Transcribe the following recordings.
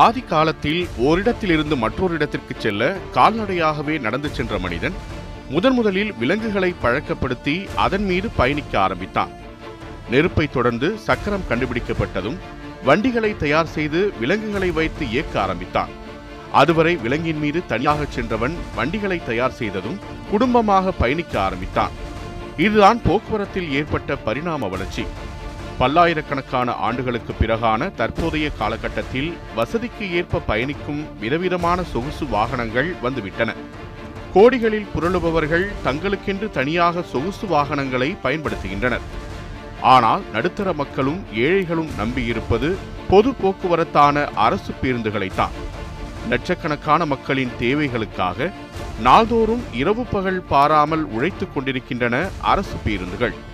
ஆதி காலத்தில் ஓரிடத்திலிருந்து மற்றொரு இடத்திற்கு செல்ல கால்நடையாகவே நடந்து சென்ற மனிதன் முதன் முதலில் விலங்குகளை பழக்கப்படுத்தி அதன் மீது பயணிக்க ஆரம்பித்தான். நெருப்பை தொடர்ந்து சக்கரம் கண்டுபிடிக்கப்பட்டதும் வண்டிகளை தயார் செய்து விலங்குகளை வைத்து இயக்க ஆரம்பித்தான். அதுவரை விலங்கின் மீது தனியாக சென்றவன் வண்டிகளை தயார் செய்ததும் குடும்பமாக பயணிக்க ஆரம்பித்தான். இதுதான் போக்குவரத்தில் ஏற்பட்ட பரிணாம வளர்ச்சி. பல்லாயிரக்கணக்கான ஆண்டுகளுக்கு பிறகான தற்போதைய காலகட்டத்தில் வசதிக்கு ஏற்ப பயணிக்கும் விதவிதமான சொகுசு வாகனங்கள் வந்துவிட்டன. கோடிகளில் புரளுபவர்கள் தங்களுக்கென்று தனியாக சொகுசு வாகனங்களை பயன்படுத்துகின்றனர். ஆனால் நடுத்தர மக்களும் ஏழைகளும் நம்பியிருப்பது பொது போக்குவரத்தான அரசு பேருந்துகளைத்தான். லட்சக்கணக்கான மக்களின் தேவைகளுக்காக நாள்தோறும் இரவு பகல் பாராமல் உழைத்துக் கொண்டிருக்கின்றன அரசு பேருந்துகள்.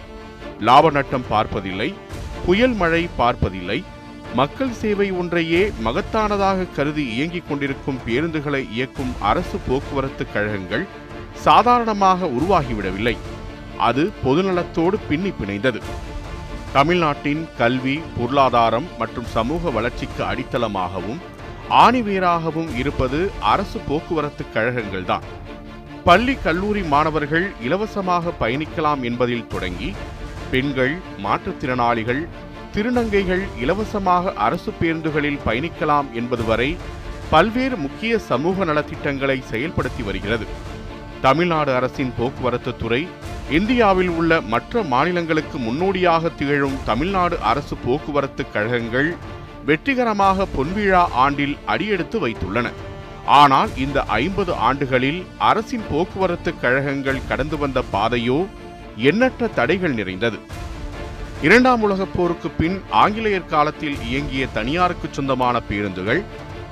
லாப நட்டம் பார்ப்பதில்லை புயல் மழை பார்ப்பதில்லை மக்கள் சேவை ஒன்றையே மகத்தானதாக கருதி இயங்கிக் கொண்டிருக்கும் பேருந்துகளை இயக்கும் அரசு போக்குவரத்து கழகங்கள் சாதாரணமாக உருவாகிவிடவில்லை. அது பொதுநலத்தோடு பின்னி பிணைந்தது. தமிழ்நாட்டின் கல்வி பொருளாதாரம் மற்றும் சமூக வளர்ச்சிக்கு அடித்தளமாகவும் ஆணிவேராகவும் இருப்பது அரசு போக்குவரத்து கழகங்கள்தான் பள்ளி கல்லூரி மாணவர்கள் இலவசமாக பயணிக்கலாம் என்பதில் தொடங்கி பெண்கள் மாற்றுத்திறனாளிகள் திருநங்கைகள் இலவசமாக அரசு பேருந்துகளில் பயணிக்கலாம் என்பது வரை பல்வேறு முக்கிய சமூக நலத்திட்டங்களை செயல்படுத்தி வருகிறது. தமிழ்நாடு அரசின் போக்குவரத்து துறை இந்தியாவில் உள்ள மற்ற மாநிலங்களுக்கு முன்னோடியாக திகழும் தமிழ்நாடு அரசு போக்குவரத்து கழகங்கள் வெற்றிகரமாக பொன்விழா ஆண்டில் அடியெடுத்து வைத்துள்ளன. ஆனால் இந்த ஐம்பது ஆண்டுகளில் அரசின் போக்குவரத்து கழகங்கள் கடந்து வந்த பாதையோ எண்ணற்ற தடைகள் நிறைந்தது. இரண்டாம் உலகப் போருக்கு பின் ஆங்கிலேயர் காலத்தில் இயங்கிய தனியாருக்கு சொந்தமான பேருந்துகள்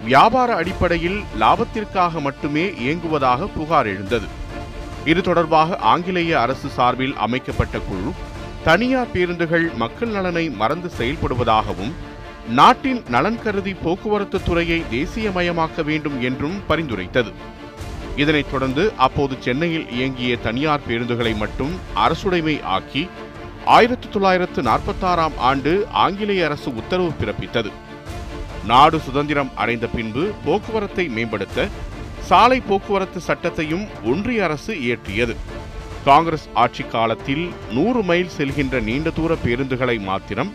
வியாபார அடிப்படையில் லாபத்திற்காக மட்டுமே இயங்குவதாக புகார் எழுந்தது. இது தொடர்பாக ஆங்கிலேய அரசு சார்பில் அமைக்கப்பட்ட குழு தனியார் பேருந்துகள் மக்கள் நலனை மறந்து செயல்படுவதாகவும் நாட்டின் நலன் கருதி போக்குவரத்து துறையை தேசியமயமாக்க வேண்டும் என்றும் பரிந்துரைத்தது. இதனைத் தொடர்ந்து அப்போது சென்னையில் இயங்கிய தனியார் பேருந்துகளை மட்டும் அரசுடைமை ஆக்கி ஆயிரத்தி தொள்ளாயிரத்து நாற்பத்தாறாம் ஆண்டு ஆங்கிலேய அரசு உத்தரவு பிறப்பித்தது. நாடு சுதந்திரம் அடைந்த பின்பு போக்குவரத்தை மேம்படுத்த சாலை போக்குவரத்து சட்டத்தையும் ஒன்றிய அரசு இயற்றியது. காங்கிரஸ் ஆட்சி காலத்தில் நூறு மைல் செல்கின்ற நீண்ட தூர பேருந்துகளை மாத்திரம்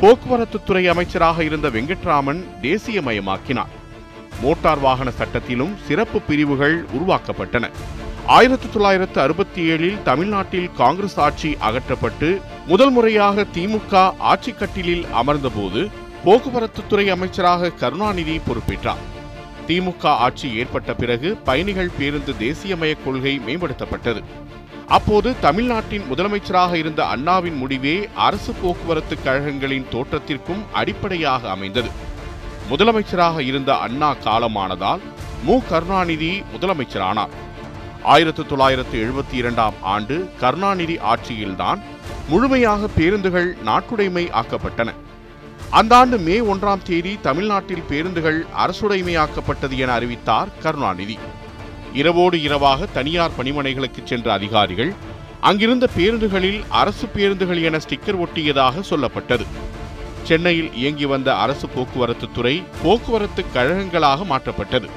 போக்குவரத்து துறை அமைச்சராக இருந்த வெங்கட்ராமன் தேசியமயமாக்கினார். மோட்டார் வாகன சட்டத்திலும் சிறப்பு பிரிவுகள் உருவாக்கப்பட்டன. ஆயிரத்தி தொள்ளாயிரத்து அறுபத்தி ஏழில் தமிழ்நாட்டில் காங்கிரஸ் ஆட்சி அகற்றப்பட்டு முதல் முறையாக திமுக ஆட்சி கட்டிலில் அமர்ந்தபோது போக்குவரத்து துறை அமைச்சராக கருணாநிதி பொறுப்பேற்றார். திமுக ஆட்சி ஏற்பட்ட பிறகு பயணிகள் பேருந்து தேசியமய கொள்கை மேம்படுத்தப்பட்டது. அப்போது தமிழ்நாட்டின் முதலமைச்சராக இருந்த அண்ணாவின் முடிவே அரசு போக்குவரத்து கழகங்களின் தோற்றத்திற்கும் அடிப்படையாக அமைந்தது. முதலமைச்சராக இருந்த அண்ணா காலமானதால் மு. கருணாநிதி முதலமைச்சரானார். ஆயிரத்து தொள்ளாயிரத்து எழுபத்தி இரண்டாம் ஆண்டு கருணாநிதி ஆட்சியில்தான் முழுமையாக பேருந்துகள் நாட்டுடைமை ஆக்கப்பட்டன. அந்த ஆண்டு மே ஒன்றாம் தேதி தமிழ்நாட்டில் பேருந்துகள் அரசுடைமையாக்கப்பட்டது என அறிவித்தார் கருணாநிதி. இரவோடு இரவாக தனியார் பணிமனைகளுக்கு சென்ற அதிகாரிகள் அங்கிருந்த பேருந்துகளில் அரசு பேருந்துகள் என ஸ்டிக்கர் ஒட்டியதாக சொல்லப்பட்டது. சென்னையில் இயங்கி வந்த அரசு போக்குவரத்து துறை போக்குவரத்து கழகங்களாக மாற்றப்பட்டது.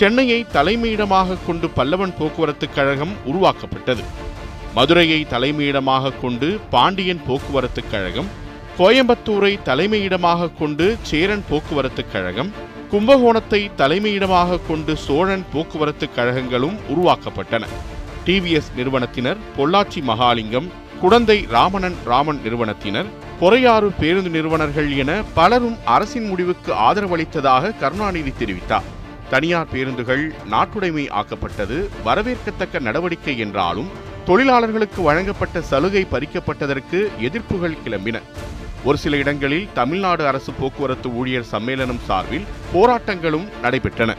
சென்னையை தலைமையிடமாக கொண்டு பல்லவன் போக்குவரத்து கழகம் உருவாக்கப்பட்டது. மதுரையை தலைமையிடமாக கொண்டு பாண்டியன் போக்குவரத்து கழகம் கோயம்புத்தூரை தலைமையிடமாக கொண்டு சேரன் போக்குவரத்து கழகம் கும்பகோணத்தை தலைமையிடமாக கொண்டு சோழன் போக்குவரத்து கழகங்களும் உருவாக்கப்பட்டன. டிவிஎஸ் நிறுவனத்தினர் பொள்ளாச்சி மகாலிங்கம் குடந்தை ராமணன் ராமன் நிறுவனத்தினர் பொறையாறு பேருந்து நிறுவனர்கள் என பலரும் அரசின் முடிவுக்கு ஆதரவளித்ததாக கருணாநிதி தெரிவித்தார். தனியார் பேருந்துகள் நாட்டுடைமை ஆக்கப்பட்டது வரவேற்கத்தக்க நடவடிக்கை என்றாலும் தொழிலாளர்களுக்கு வழங்கப்பட்ட சலுகை பறிக்கப்பட்டதற்கு எதிர்ப்புகள் கிளம்பின. ஒரு சில இடங்களில் தமிழ்நாடு அரசு போக்குவரத்து ஊழியர் சம்மேளனம் சார்பில் போராட்டங்களும் நடைபெற்றன.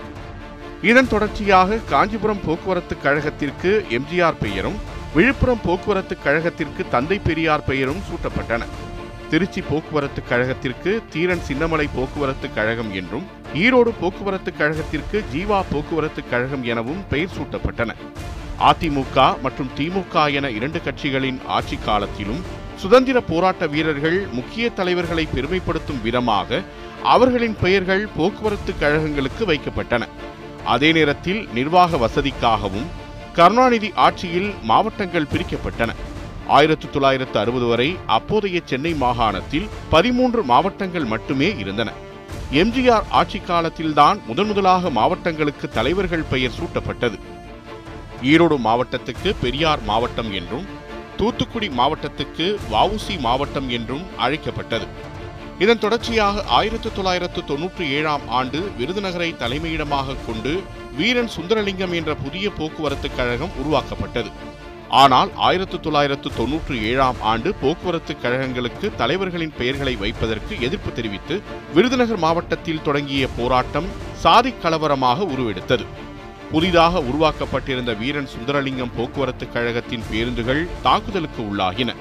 இதன் தொடர்ச்சியாக காஞ்சிபுரம் போக்குவரத்து கழகத்திற்கு எம்ஜிஆர் பெயரும் விழுப்புரம் போக்குவரத்து கழகத்திற்கு தந்தை பெரியார் பெயரும் சூட்டப்பட்டன. திருச்சி போக்குவரத்து கழகத்திற்கு தீரன் சின்னமலை போக்குவரத்து கழகம் என்றும் ஈரோடு போக்குவரத்து கழகத்திற்கு ஜீவா போக்குவரத்து கழகம் எனவும் பெயர் சூட்டப்பட்டன. அதிமுக மற்றும் திமுக என இரண்டு கட்சிகளின் ஆட்சி காலத்திலும் சுதந்திர போராட்ட வீரர்கள் முக்கிய தலைவர்களை பெருமைப்படுத்தும் விதமாக அவர்களின் பெயர்கள் போக்குவரத்து கழகங்களுக்கு வைக்கப்பட்டன. அதே நேரத்தில் நிர்வாக வசதிக்காகவும் கருணாநிதி ஆட்சியில் மாவட்டங்கள் பிரிக்கப்பட்டன. ஆயிரத்து தொள்ளாயிரத்து அறுபது வரை அப்போதைய சென்னை மாகாணத்தில் பதிமூன்று மாவட்டங்கள் மட்டுமே இருந்தன. எம்ஜிஆர் ஆட்சி காலத்தில்தான் முதன் முதலாக மாவட்டங்களுக்கு தலைவர்கள் பெயர் சூட்டப்பட்டது. ஈரோடு மாவட்டத்துக்கு பெரியார் மாவட்டம் என்றும் தூத்துக்குடி மாவட்டத்துக்கு வவுசி மாவட்டம் என்றும் அழைக்கப்பட்டது. இதன் தொடர்ச்சியாக ஆயிரத்து தொள்ளாயிரத்து தொன்னூற்றி ஏழாம் ஆண்டு விருதுநகரை தலைமையிடமாக கொண்டு வீரன் சுந்தரலிங்கம் என்ற புதிய போக்குவரத்து கழகம் உருவாக்கப்பட்டது. ஆனால் ஆயிரத்து தொள்ளாயிரத்து தொன்னூற்றி ஏழாம் ஆண்டு போக்குவரத்து கழகங்களுக்கு தலைவர்களின் பெயர்களை வைப்பதற்கு எதிர்ப்பு தெரிவித்து விருதுநகர் மாவட்டத்தில் தொடங்கிய போராட்டம் சாதி கலவரமாக உருவெடுத்தது. புதிதாக உருவாக்கப்பட்டிருந்த வீரன் சுந்தரலிங்கம் போக்குவரத்து கழகத்தின் பேருந்துகள் தாக்குதலுக்கு உள்ளாகின.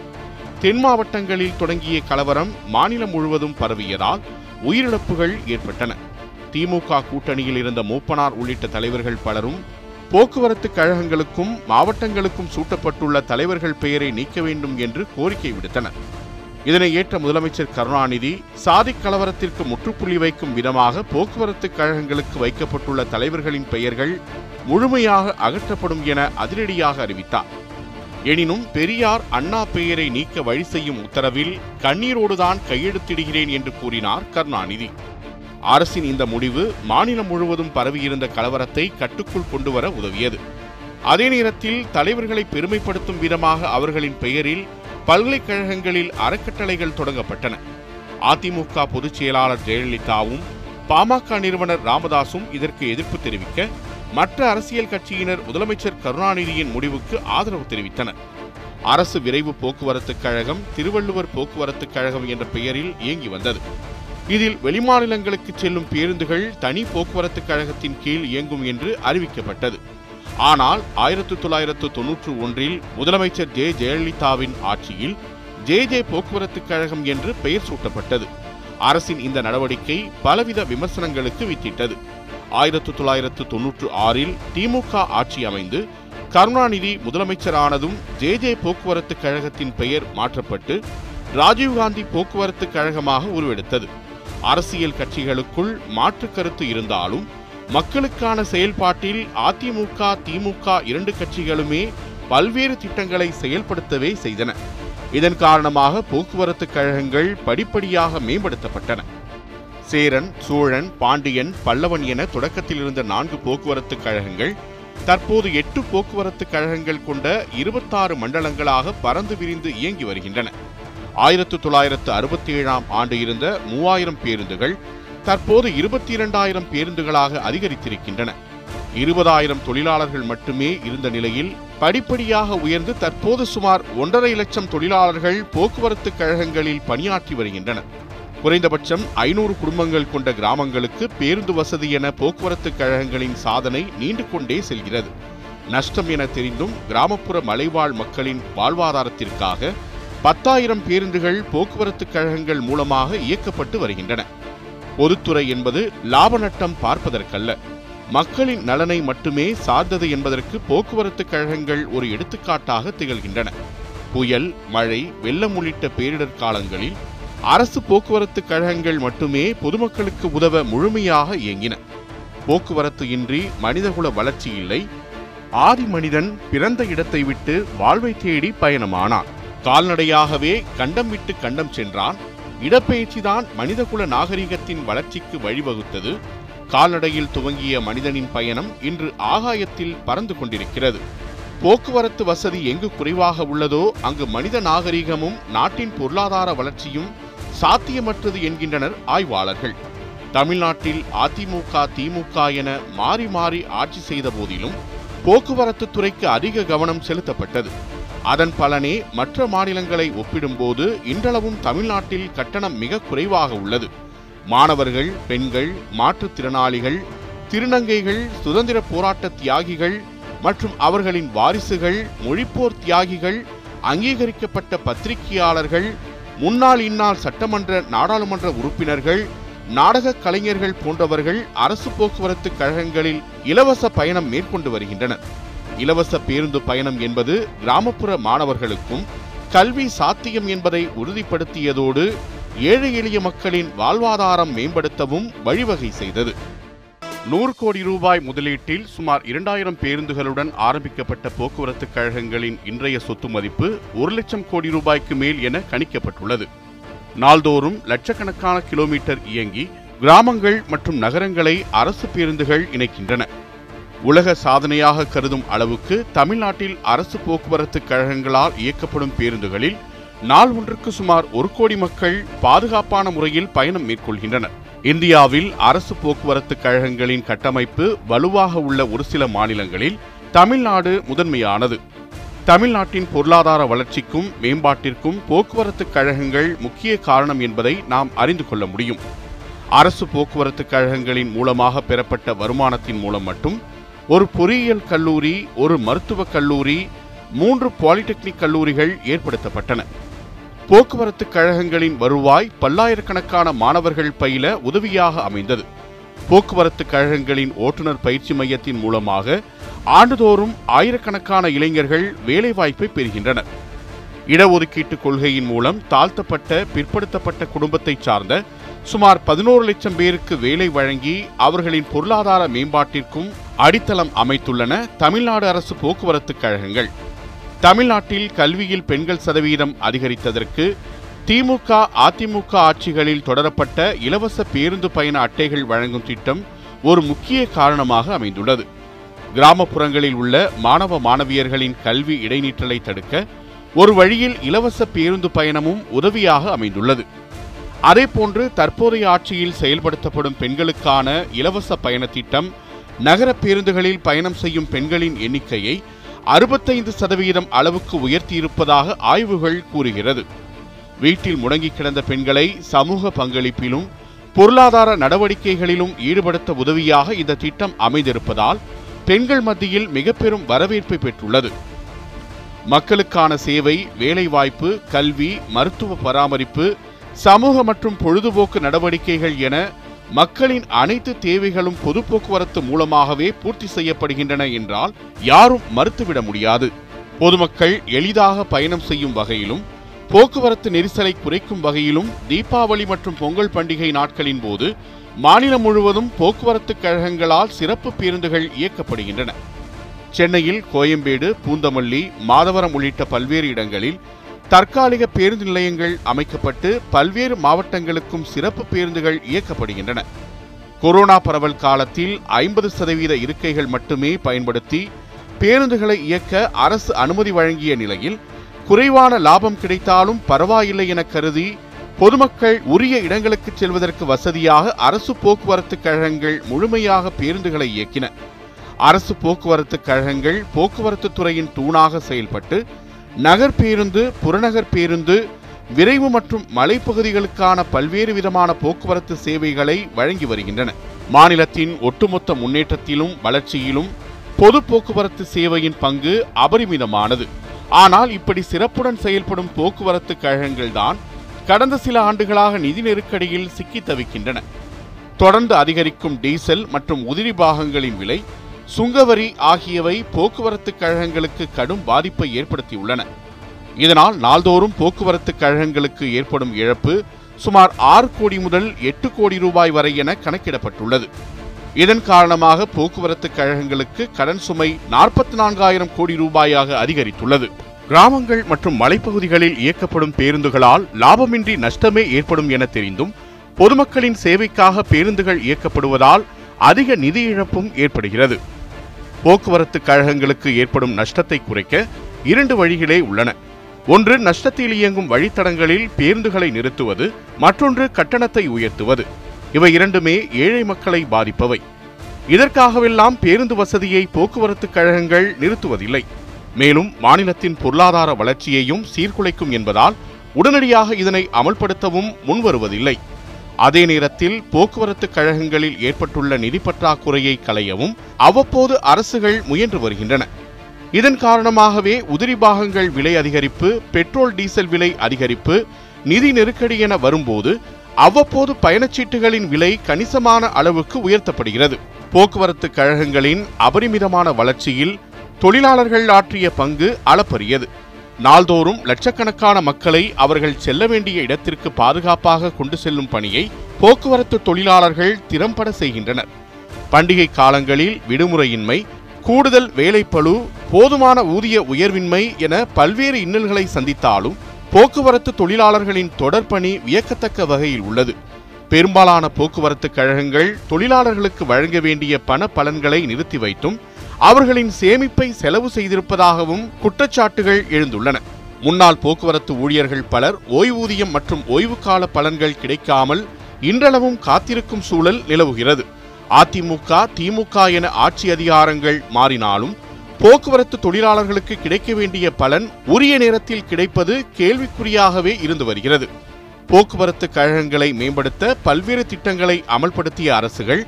தென் மாவட்டங்களில் தொடங்கிய கலவரம் மாநிலம் முழுவதும் பரவியதால் உயிரிழப்புகள் ஏற்பட்டன. திமுக கூட்டணியில் இருந்த மூப்பனார் உள்ளிட்ட தலைவர்கள் பலரும் போக்குவரத்து கழகங்களுக்கும் மாவட்டங்களுக்கும் சூட்டப்பட்டுள்ள தலைவர்கள் பெயரை நீக்க வேண்டும் என்று கோரிக்கை விடுத்தனர். இதனை ஏற்ற முதலமைச்சர் கருணாநிதி சாதி கலவரத்திற்கு முற்றுப்புள்ளி வைக்கும் விதமாக போக்குவரத்து கழகங்களுக்கு வைக்கப்பட்டுள்ள தலைவர்களின் பெயர்கள் முழுமையாக அகற்றப்படும் என அதிரடியாக அறிவித்தார். எனினும் பெரியார் அண்ணா பெயரை நீக்க வழி செய்யும் உத்தரவில் கண்ணீரோடுதான் கையெழுத்திடுகிறேன் என்று கூறினார் கருணாநிதி. அரசின் இந்த முடிவு மாநிலம் முழுவதும் பரவியிருந்த கலவரத்தை கட்டுக்குள் கொண்டுவர உதவியது. அதே நேரத்தில் தலைவர்களை பெருமைப்படுத்தும் விதமாக அவர்களின் பெயரில் பல்கலைக்கழகங்களில் அறக்கட்டளைகள் தொடங்கப்பட்டன. அதிமுக பொதுச் செயலாளர் ஜெயலலிதாவும் பாமக நிறுவனர் ராமதாசும் இதற்கு எதிர்ப்பு தெரிவிக்க மற்ற அரசியல் கட்சியினர் முதலமைச்சர் கருணாநிதியின் முடிவுக்கு ஆதரவு தெரிவித்தனர். அரசு விரைவு போக்குவரத்து கழகம் திருவள்ளுவர் போக்குவரத்து கழகம் என்ற பெயரில் இயங்கி வந்தது. இதில் வெளிமாநிலங்களுக்கு செல்லும் பேருந்துகள் தனி போக்குவரத்து கழகத்தின் கீழ் இயங்கும் என்று அறிவிக்கப்பட்டது. ஆனால் ஆயிரத்து தொள்ளாயிரத்து தொன்னூற்று ஒன்றில் முதலமைச்சர் ஜெ. ஜெயலலிதாவின் ஆட்சியில் ஜே. ஜே. போக்குவரத்து கழகம் என்று பெயர் சூட்டப்பட்டது. அரசின் இந்த நடவடிக்கை பலவித விமர்சனங்களுக்கு வித்திட்டது. ஆயிரத்து தொள்ளாயிரத்து தொன்னூற்று ஆறில் திமுக ஆட்சி அமைந்து கருணாநிதி முதலமைச்சரானதும் ஜே. ஜே. போக்குவரத்து கழகத்தின் பெயர் மாற்றப்பட்டு ராஜீவ்காந்தி போக்குவரத்து கழகமாக உருவெடுத்தது. அரசியல் கட்சிகளுக்குள் மாற்று கருத்து இருந்தாலும் மக்களுக்கான செயல்பாட்டில் அதிமுக திமுக இரண்டு கட்சிகளுமே பல்வேறு திட்டங்களை செயல்படுத்தவே செய்தன. இதன் காரணமாக போக்குவரத்து கழகங்கள் படிப்படியாக மேம்படுத்தப்பட்டன. சேரன் சோழன் பாண்டியன் பல்லவன் என தொடக்கத்தில் இருந்த நான்கு போக்குவரத்து கழகங்கள் தற்போது எட்டு போக்குவரத்து கழகங்கள் கொண்ட இருபத்தாறு மண்டலங்களாக பறந்து விரிந்து இயங்கி வருகின்றன. ஆயிரத்து தொள்ளாயிரத்து அறுபத்தி ஏழாம் ஆண்டு இருந்த மூவாயிரம் பேருந்துகள் தற்போது இருபத்தி இரண்டாயிரம் பேருந்துகளாக அதிகரித்திருக்கின்றன. இருபதாயிரம் தொழிலாளர்கள் மட்டுமே இருந்த நிலையில் படிப்படியாக உயர்ந்து தற்போது சுமார் ஒன்றரை லட்சம் தொழிலாளர்கள் போக்குவரத்து கழகங்களில் பணியாற்றி வருகின்றனர். குறைந்தபட்சம் ஐநூறு குடும்பங்கள் கொண்ட கிராமங்களுக்கு பேருந்து வசதி என போக்குவரத்து கழகங்களின் சாதனை நீண்டு கொண்டே செல்கிறது. நஷ்டம் என தெரிந்தும் கிராமப்புற மலைவாழ் மக்களின் வாழ்வாதாரத்திற்காக பத்தாயிரம் பேருந்துகள் போக்குவரத்து கழகங்கள் மூலமாக இயக்கப்பட்டு வருகின்றன. பொதுத்துறை என்பது லாப நட்டம் பார்ப்பதற்கல்ல. மக்களின் நலனை மட்டுமே சார்ந்தது என்பதற்கு போக்குவரத்து கழகங்கள் ஒரு எடுத்துக்காட்டாக திகழ்கின்றன. புயல் மழை வெள்ளம் உள்ளிட்ட பேரிடர் காலங்களில் அரசு போக்குவரத்து கழகங்கள் மட்டுமே பொதுமக்களுக்கு உதவ முழுமையாக இயங்கின. போக்குவரத்து இன்றி மனிதகுல வளர்ச்சி இல்லை. ஆதி மனிதன் பிறந்த இடத்தை விட்டு வாழ்வை தேடி பயணமானான். கால்நடையாகவே கண்டம் விட்டு கண்டம் சென்றான். இடப்பெயர்ச்சிதான் மனிதகுல நாகரிகத்தின் வளர்ச்சிக்கு வழிவகுத்தது. கால்நடையில் துவங்கிய மனிதனின் பயணம் இன்று ஆகாயத்தில் பறந்து கொண்டிருக்கிறது. போக்குவரத்து வசதி எங்கு குறைவாக உள்ளதோ அங்கு மனித நாகரிகமும் நாட்டின் பொருளாதார வளர்ச்சியும் சாத்தியமற்றது என்கின்றனர் ஆய்வாளர்கள். தமிழ்நாட்டில் அதிமுக திமுக என மாறி மாறி ஆட்சி செய்த போதிலும் போக்குவரத்து துறைக்கு அதிக கவனம் செலுத்தப்பட்டது. அதன் பலனே மற்ற மாநிலங்களை ஒப்பிடும்போது இன்றளவும் தமிழ்நாட்டில் கட்டணம் மிக குறைவாக உள்ளது. மாணவர்கள் பெண்கள் மாற்றுத்திறனாளிகள் திருநங்கைகள் சுதந்திர போராட்ட தியாகிகள் மற்றும் அவர்களின் வாரிசுகள் மொழிப்போர் தியாகிகள் அங்கீகரிக்கப்பட்ட பத்திரிகையாளர்கள் முன்னாள் இந்நாள் சட்டமன்ற நாடாளுமன்ற உறுப்பினர்கள் நாடக கலைஞர்கள் போன்றவர்கள் அரசு போக்குவரத்து கழகங்களில் இலவச பயணம் மேற்கொண்டு வருகின்றனர். இலவச பேருந்து பயணம் என்பது கிராமப்புற மாணவர்களுக்கும் கல்வி சாத்தியம் என்பதை உறுதிப்படுத்தியதோடு ஏழை எளிய மக்களின் வாழ்வாதாரம் மேம்படுத்தவும் வழிவகை செய்தது. நூறு கோடி ரூபாய் முதலீட்டில் சுமார் இரண்டாயிரம் பேருந்துகளுடன் ஆரம்பிக்கப்பட்ட போக்குவரத்து கழகங்களின் இன்றைய சொத்து மதிப்பு ஒரு லட்சம் கோடி ரூபாய்க்கு மேல் என கணிக்கப்பட்டுள்ளது. நாள்தோறும் லட்சக்கணக்கான கிலோமீட்டர் இயங்கி கிராமங்கள் மற்றும் நகரங்களை அரசு பேருந்துகள் இணைக்கின்றன. உலக சாதனையாக கருதும் அளவுக்கு தமிழ்நாட்டில் அரசு போக்குவரத்து கழகங்களால் இயக்கப்படும் பேருந்துகளில் நாள் ஒன்றுக்கு சுமார் ஒரு கோடி மக்கள் பாதுகாப்பான முறையில் பயணம் மேற்கொள்கின்றனர். இந்தியாவில் அரசு போக்குவரத்து கழகங்களின் கட்டமைப்பு வலுவாக உள்ள ஒரு சில மாநிலங்களில் தமிழ்நாடு முதன்மையானது. தமிழ்நாட்டின் பொருளாதார வளர்ச்சிக்கும் மேம்பாட்டிற்கும் போக்குவரத்து கழகங்கள் முக்கிய காரணம் என்பதை நாம் அறிந்து கொள்ள முடியும். அரசு போக்குவரத்து கழகங்களின் மூலமாக பெறப்பட்ட வருமானத்தின் மூலம் மட்டும் ஒரு பொறியியல் கல்லூரி ஒரு மருத்துவக் கல்லூரி மூன்று பாலிடெக்னிக் கல்லூரிகள் ஏற்படுத்தப்பட்டன. போக்குவரத்து கழகங்களின் வருவாய் பல்லாயிரக்கணக்கான மாணவர்கள் பயில உதவியாக அமைந்தது. போக்குவரத்து கழகங்களின் ஓட்டுநர் பயிற்சி மையத்தின் மூலமாக ஆண்டுதோறும் ஆயிரக்கணக்கான இளைஞர்கள் வேலைவாய்ப்பை பெறுகின்றனர். இடஒதுக்கீட்டு கொள்கையின் மூலம் தாழ்த்தப்பட்ட பிற்படுத்தப்பட்ட குடும்பத்தை சார்ந்த சுமார் பதினோரு லட்சம் பேருக்கு வேலை வழங்கி அவர்களின் பொருளாதார மேம்பாட்டிற்கும் அடித்தளம் அமைத்துள்ளன தமிழ்நாடு அரசு போக்குவரத்து கழகங்கள். தமிழ்நாட்டில் கல்வியில் பெண்கள் சதவீதம் அதிகரித்ததற்கு திமுக அதிமுக ஆட்சிகளில் தொடரப்பட்ட இலவச பேருந்து பயண அட்டைகள் வழங்கும் திட்டம் ஒரு முக்கிய காரணமாக அமைந்துள்ளது. கிராமப்புறங்களில் உள்ள மாணவ மாணவியர்களின் கல்வி இடைநிற்றலை தடுக்க ஒரு வழியில் இலவச பேருந்து பயணமும் உதவியாக அமைந்துள்ளது. அதேபோன்று தற்போதைய ஆட்சியில் செயல்படுத்தப்படும் பெண்களுக்கான இலவச பயண திட்டம் நகர பேருந்துகளில் பயணம் செய்யும் பெண்களின் எண்ணிக்கையை அறுபத்தைந்து சதவீதம் அளவுக்கு உயர்த்தியிருப்பதாக ஆய்வுகள் கூறுகிறது. வீட்டில் முடங்கி கிடந்த பெண்களை சமூக பங்களிப்பிலும் பொருளாதார நடவடிக்கைகளிலும் ஈடுபடுத்த உதவியாக இந்த திட்டம் அமைந்திருப்பதால் பெண்கள் மத்தியில் மிக பெரும் வரவேற்பை பெற்றுள்ளது. மக்களுக்கான சேவை வேலைவாய்ப்பு கல்வி மருத்துவ பராமரிப்பு சமூக மற்றும் பொழுதுபோக்கு நடவடிக்கைகள் என மக்களின் அனைத்து தேவைகளும் பொது போக்குவரத்து மூலமாகவே பூர்த்தி செய்யப்படுகின்றன என்றால் யாரும் மறுத்துவிட முடியாது. பொதுமக்கள் எளிதாக பயணம் செய்யும் வகையிலும் போக்குவரத்து நெரிசலை குறைக்கும் வகையிலும் தீபாவளி மற்றும் பொங்கல் பண்டிகை நாட்களின் போது மாநிலம் முழுவதும் போக்குவரத்து கழகங்களால் சிறப்பு பேருந்துகள் இயக்கப்படுகின்றன. சென்னையில் கோயம்பேடு பூந்தமல்லி மாதவரம் உள்ளிட்ட பல்வேறு இடங்களில் தற்காலிக பேருந்து நிலையங்கள் அமைக்கப்பட்டு பல்வேறு மாவட்டங்களுக்கும் சிறப்பு பேருந்துகள் இயக்கப்படுகின்றன. கொரோனா பரவல் காலத்தில் ஐம்பது சதவீத இருக்கைகள் மட்டுமே பயன்படுத்தி பேருந்துகளை இயக்க அரசு அனுமதி வழங்கிய நிலையில் குறைவான லாபம் கிடைத்தாலும் பரவாயில்லை என கருதி பொதுமக்கள் உரிய இடங்களுக்கு செல்வதற்கு வசதியாக அரசு போக்குவரத்து கழகங்கள் முழுமையாக பேருந்துகளை இயக்கின. அரசு போக்குவரத்து கழகங்கள் போக்குவரத்து துறையின் தூணாக செயல்பட்டு நகர் பேருந்து புறநகர் பேருந்து விரைவு மற்றும் மலைப்பகுதிகளுக்கான பல்வேறு விதமான போக்குவரத்து சேவைகளை வழங்கி வருகின்றன. மாநிலத்தின் ஒட்டுமொத்த முன்னேற்றத்திலும் வளர்ச்சியிலும் பொது போக்குவரத்து சேவையின் பங்கு அபரிமிதமானது. ஆனால் இப்படி சிறப்புடன் செயல்படும் போக்குவரத்து கழகங்கள்தான் கடந்த சில ஆண்டுகளாக நிதி நெருக்கடியில் சிக்கி தவிக்கின்றன. தொடர்ந்து அதிகரிக்கும் டீசல் மற்றும் உதிரி பாகங்களின் விலை சுங்கவரி ஆகியவை போக்குவரத்து கழகங்களுக்கு கடும் பாதிப்பை ஏற்படுத்தியுள்ளன. இதனால் நாள்தோறும் போக்குவரத்து கழகங்களுக்கு ஏற்படும் இழப்பு சுமார் ஆறு கோடி முதல் எட்டு கோடி ரூபாய் வரை என கணக்கிடப்பட்டுள்ளது. இதன் காரணமாக போக்குவரத்து கழகங்களுக்கு கடன் சுமை நாற்பத்தி நான்காயிரம் கோடி ரூபாயாக அதிகரித்துள்ளது. கிராமங்கள் மற்றும் மலைப்பகுதிகளில் இயக்கப்படும் பேருந்துகளால் லாபமின்றி நஷ்டமே ஏற்படும் என தெரிந்தும் பொதுமக்களின் சேவைக்காக பேருந்துகள் இயக்கப்படுவதால் அதிக நிதி இழப்பும் ஏற்படுகிறது. போக்குவரத்து கழகங்களுக்கு ஏற்படும் நஷ்டத்தை குறைக்க இரண்டு வழிகளே உள்ளன. ஒன்று நஷ்டத்தில் இயங்கும் வழித்தடங்களில் பேருந்துகளை நிறுத்துவது மற்றொன்று கட்டணத்தை உயர்த்துவது. இவை இரண்டுமே ஏழை மக்களை பாதிப்பவை. இதற்காகவெல்லாம் பேருந்து வசதியை போக்குவரத்து கழகங்கள் நிறுத்துவதில்லை. மேலும் மாநிலத்தின் பொருளாதார வளர்ச்சியையும் சீர்குலைக்கும் என்பதால் உடனடியாக இதனை அமல்படுத்தவும் முன்வருவதில்லை. அதே நேரத்தில் போக்குவரத்து கழகங்களில் ஏற்பட்டுள்ள நிதி பற்றாக்குறையை களையவும் அவ்வப்போது அரசுகள் முயன்று வருகின்றன. இதன் காரணமாகவே உதிரி பாகங்கள் விலை அதிகரிப்பு பெட்ரோல் டீசல் விலை அதிகரிப்பு நிதி நெருக்கடி என வரும்போது அவ்வப்போது பயணச்சீட்டுகளின் விலை கணிசமான அளவுக்கு உயர்த்தப்படுகிறது. போக்குவரத்து கழகங்களின் அபரிமிதமான வளர்ச்சியில் தொழிலாளர்கள் ஆற்றிய பங்கு அளப்பரியது. நாள்தோறும் லட்சக்கணக்கான மக்களை அவர்கள் செல்ல வேண்டிய இடத்திற்கு பாதுகாப்பாக கொண்டு செல்லும் பணியை போக்குவரத்து தொழிலாளர்கள் திறம்பட செய்கின்றனர். பண்டிகை காலங்களில் விடுமுறையின்மை கூடுதல் வேலைப்பழு போதுமான ஊதிய உயர்வின்மை என பல்வேறு இன்னல்களை சந்தித்தாலும் போக்குவரத்து தொழிலாளர்களின் தொடர்பணி வியக்கத்தக்க வகையில் உள்ளது. பெரும்பாலான போக்குவரத்து கழகங்கள் தொழிலாளர்களுக்கு வழங்க வேண்டிய பண பலன்களை நிறுத்தி வைத்தும் அவர்களின் சேமிப்பை செலவு செய்திருப்பதாகவும் குற்றச்சாட்டுகள் எழுந்துள்ளன. முன்னாள் போக்குவரத்து ஊழியர்கள் பலர் ஓய்வூதியம் மற்றும் ஓய்வுகால பலன்கள் கிடைக்காமல் இன்றளவும் காத்திருக்கும் சூழல் நிலவுகிறது. அதிமுக திமுக என ஆட்சி அதிகாரங்கள் மாறினாலும் போக்குவரத்து தொழிலாளர்களுக்கு கிடைக்க வேண்டிய பலன் உரிய நேரத்தில் கிடைப்பது கேள்விக்குறியாகவே இருந்து வருகிறது. போக்குவரத்து கழகங்களை மேம்படுத்த பல்வேறு திட்டங்களை அமல்படுத்திய அரசுகள்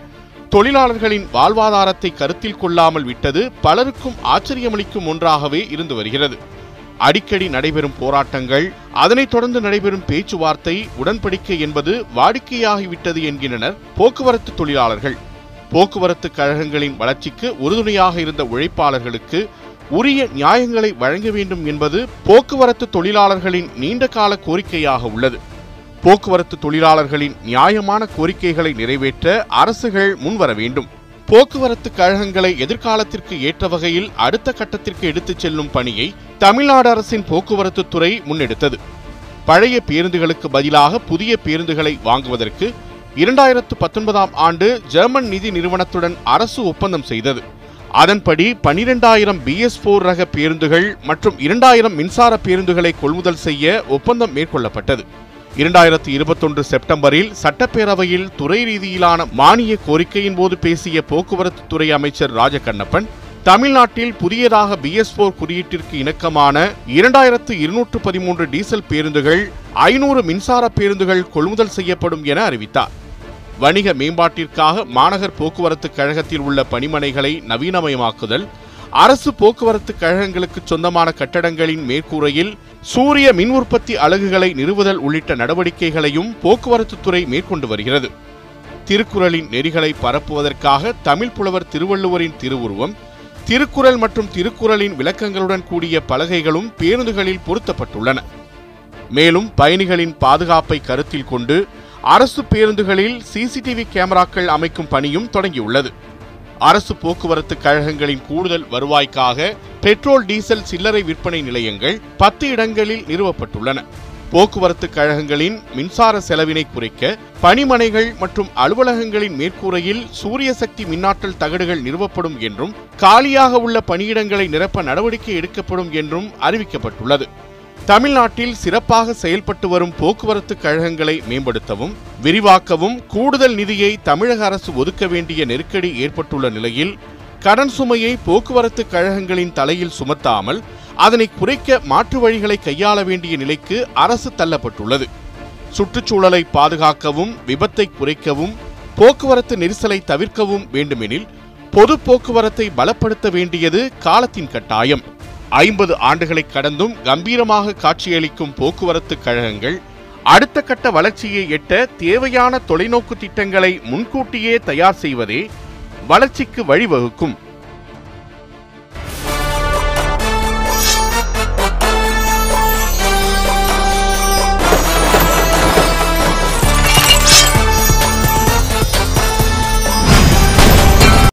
தொழிலாளர்களின் வாழ்வாதாரத்தை கருத்தில் கொள்ளாமல் விட்டது பலருக்கும் ஆச்சரியமளிக்கும் ஒன்றாகவே இருந்து வருகிறது. அடிக்கடி நடைபெறும் போராட்டங்கள் அதனைத் தொடர்ந்து நடைபெறும் பேச்சுவார்த்தை உடன்படிக்கை என்பது வாடிக்கையாகிவிட்டது என்கின்றனர் போக்குவரத்து தொழிலாளர்கள். போக்குவரத்து கழகங்களின் வளர்ச்சிக்கு உறுதுணையாக இருந்த உழைப்பாளர்களுக்கு உரிய நியாயங்களை வழங்க வேண்டும் என்பது போக்குவரத்து தொழிலாளர்களின் நீண்டகால கோரிக்கையாக உள்ளது. போக்குவரத்து தொழிலாளர்களின் நியாயமான கோரிக்கைகளை நிறைவேற்ற அரசுகள் முன்வர வேண்டும். போக்குவரத்து கழகங்களை எதிர்காலத்திற்கு ஏற்ற வகையில் அடுத்த கட்டத்திற்கு எடுத்துச் செல்லும் பணியை தமிழ்நாடு அரசின் போக்குவரத்து துறை முன்னெடுத்தது. பழைய பேருந்துகளுக்கு பதிலாக புதிய பேருந்துகளை வாங்குவதற்கு இரண்டாயிரத்து பத்தொன்பதாம் ஆண்டு ஜெர்மன் நிதி நிறுவனத்துடன் அரசு ஒப்பந்தம் செய்தது. அதன்படி பனிரெண்டாயிரம் பிஎஸ் போர் ரக பேருந்துகள் மற்றும் இரண்டாயிரம் மின்சார பேருந்துகளை கொள்முதல் செய்ய ஒப்பந்தம் மேற்கொள்ளப்பட்டது. இரண்டாயிரத்தி இருபத்தொன்று செப்டம்பரில் சட்டப்பேரவையில் துறை ரீதியிலான மானிய கோரிக்கையின் போது பேசிய போக்குவரத்து துறை அமைச்சர் ராஜகண்ணப்பன் தமிழ்நாட்டில் புதியதாக பிஎஸ் போர் குறியீட்டிற்கு இணக்கமான இரண்டாயிரத்து இருநூற்று பதிமூன்று டீசல் பேருந்துகள் ஐநூறு மின்சார பேருந்துகள் கொள்முதல் செய்யப்படும் என அறிவித்தார். வணிக மேம்பாட்டிற்காக மாநகர் போக்குவரத்து கழகத்தில் உள்ள பணிமனைகளை நவீனமயமாக்குதல் அரசு போக்குவரத்து கழகங்களுக்கு சொந்தமான கட்டடங்களின் மேற்கூரையில் சூரிய மின் உற்பத்தி அலகுகளை நிறுவுதல் உள்ளிட்ட நடவடிக்கைகளையும் போக்குவரத்து துறை மேற்கொண்டு வருகிறது. திருக்குறளின் நெறிகளை பரப்புவதற்காக தமிழ் புலவர் திருவள்ளுவரின் திருவுருவம் திருக்குறள் மற்றும் திருக்குறளின் விளக்கங்களுடன் கூடிய பலகைகளும் பேருந்துகளில் பொருத்தப்பட்டுள்ளன. மேலும் பயணிகளின் பாதுகாப்பை கருத்தில் கொண்டு அரசு பேருந்துகளில் சிசிடிவி கேமராக்கள் அமைக்கும் பணியும் தொடங்கியுள்ளது. அரசு போக்குவரத்து கழகங்களின் கூடுதல் வருவாய்க்காக பெட்ரோல் டீசல் சில்லறை விற்பனை நிலையங்கள் பத்து இடங்களில் நிறுவப்பட்டுள்ளன. போக்குவரத்து கழகங்களின் மின்சார செலவினை குறைக்க பணிமனைகள் மற்றும் அலுவலகங்களின் மேற்கூரையில் சூரிய சக்தி மின்னாற்றல் தகடுகள் நிறுவப்படும் என்றும் காலியாக உள்ள பணியிடங்களை நிரப்ப நடவடிக்கை எடுக்கப்படும் என்றும் அறிவிக்கப்பட்டுள்ளது. தமிழ்நாட்டில் சிறப்பாக செயல்பட்டு வரும் போக்குவரத்து கழகங்களை மேம்படுத்தவும் விரிவாக்கவும் கூடுதல் நிதியை தமிழக அரசு ஒதுக்க வேண்டிய நெருக்கடி ஏற்பட்டுள்ள நிலையில் கடன் சுமையை போக்குவரத்து கழகங்களின் தலையில் சுமத்தாமல் அதனை குறைக்க மாற்று வழிகளை கையாள வேண்டிய நிலைக்கு அரசு தள்ளப்பட்டுள்ளது. சுற்றுச்சூழலை பாதுகாக்கவும் விபத்தை குறைக்கவும் போக்குவரத்து நெரிசலை தவிர்க்கவும் வேண்டுமெனில் பொது போக்குவரத்தை பலப்படுத்த வேண்டியது காலத்தின் கட்டாயம். ஐம்பது ஆண்டுகளை கடந்தும் கம்பீரமாக காட்சியளிக்கும் போக்குவரத்து கழகங்கள் அடுத்த கட்ட வளர்ச்சியை எட்ட தேவையான தொலைநோக்கு திட்டங்களை முன்கூட்டியே தயார் செய்வதே வளர்ச்சிக்கு வழிவகுக்கும்.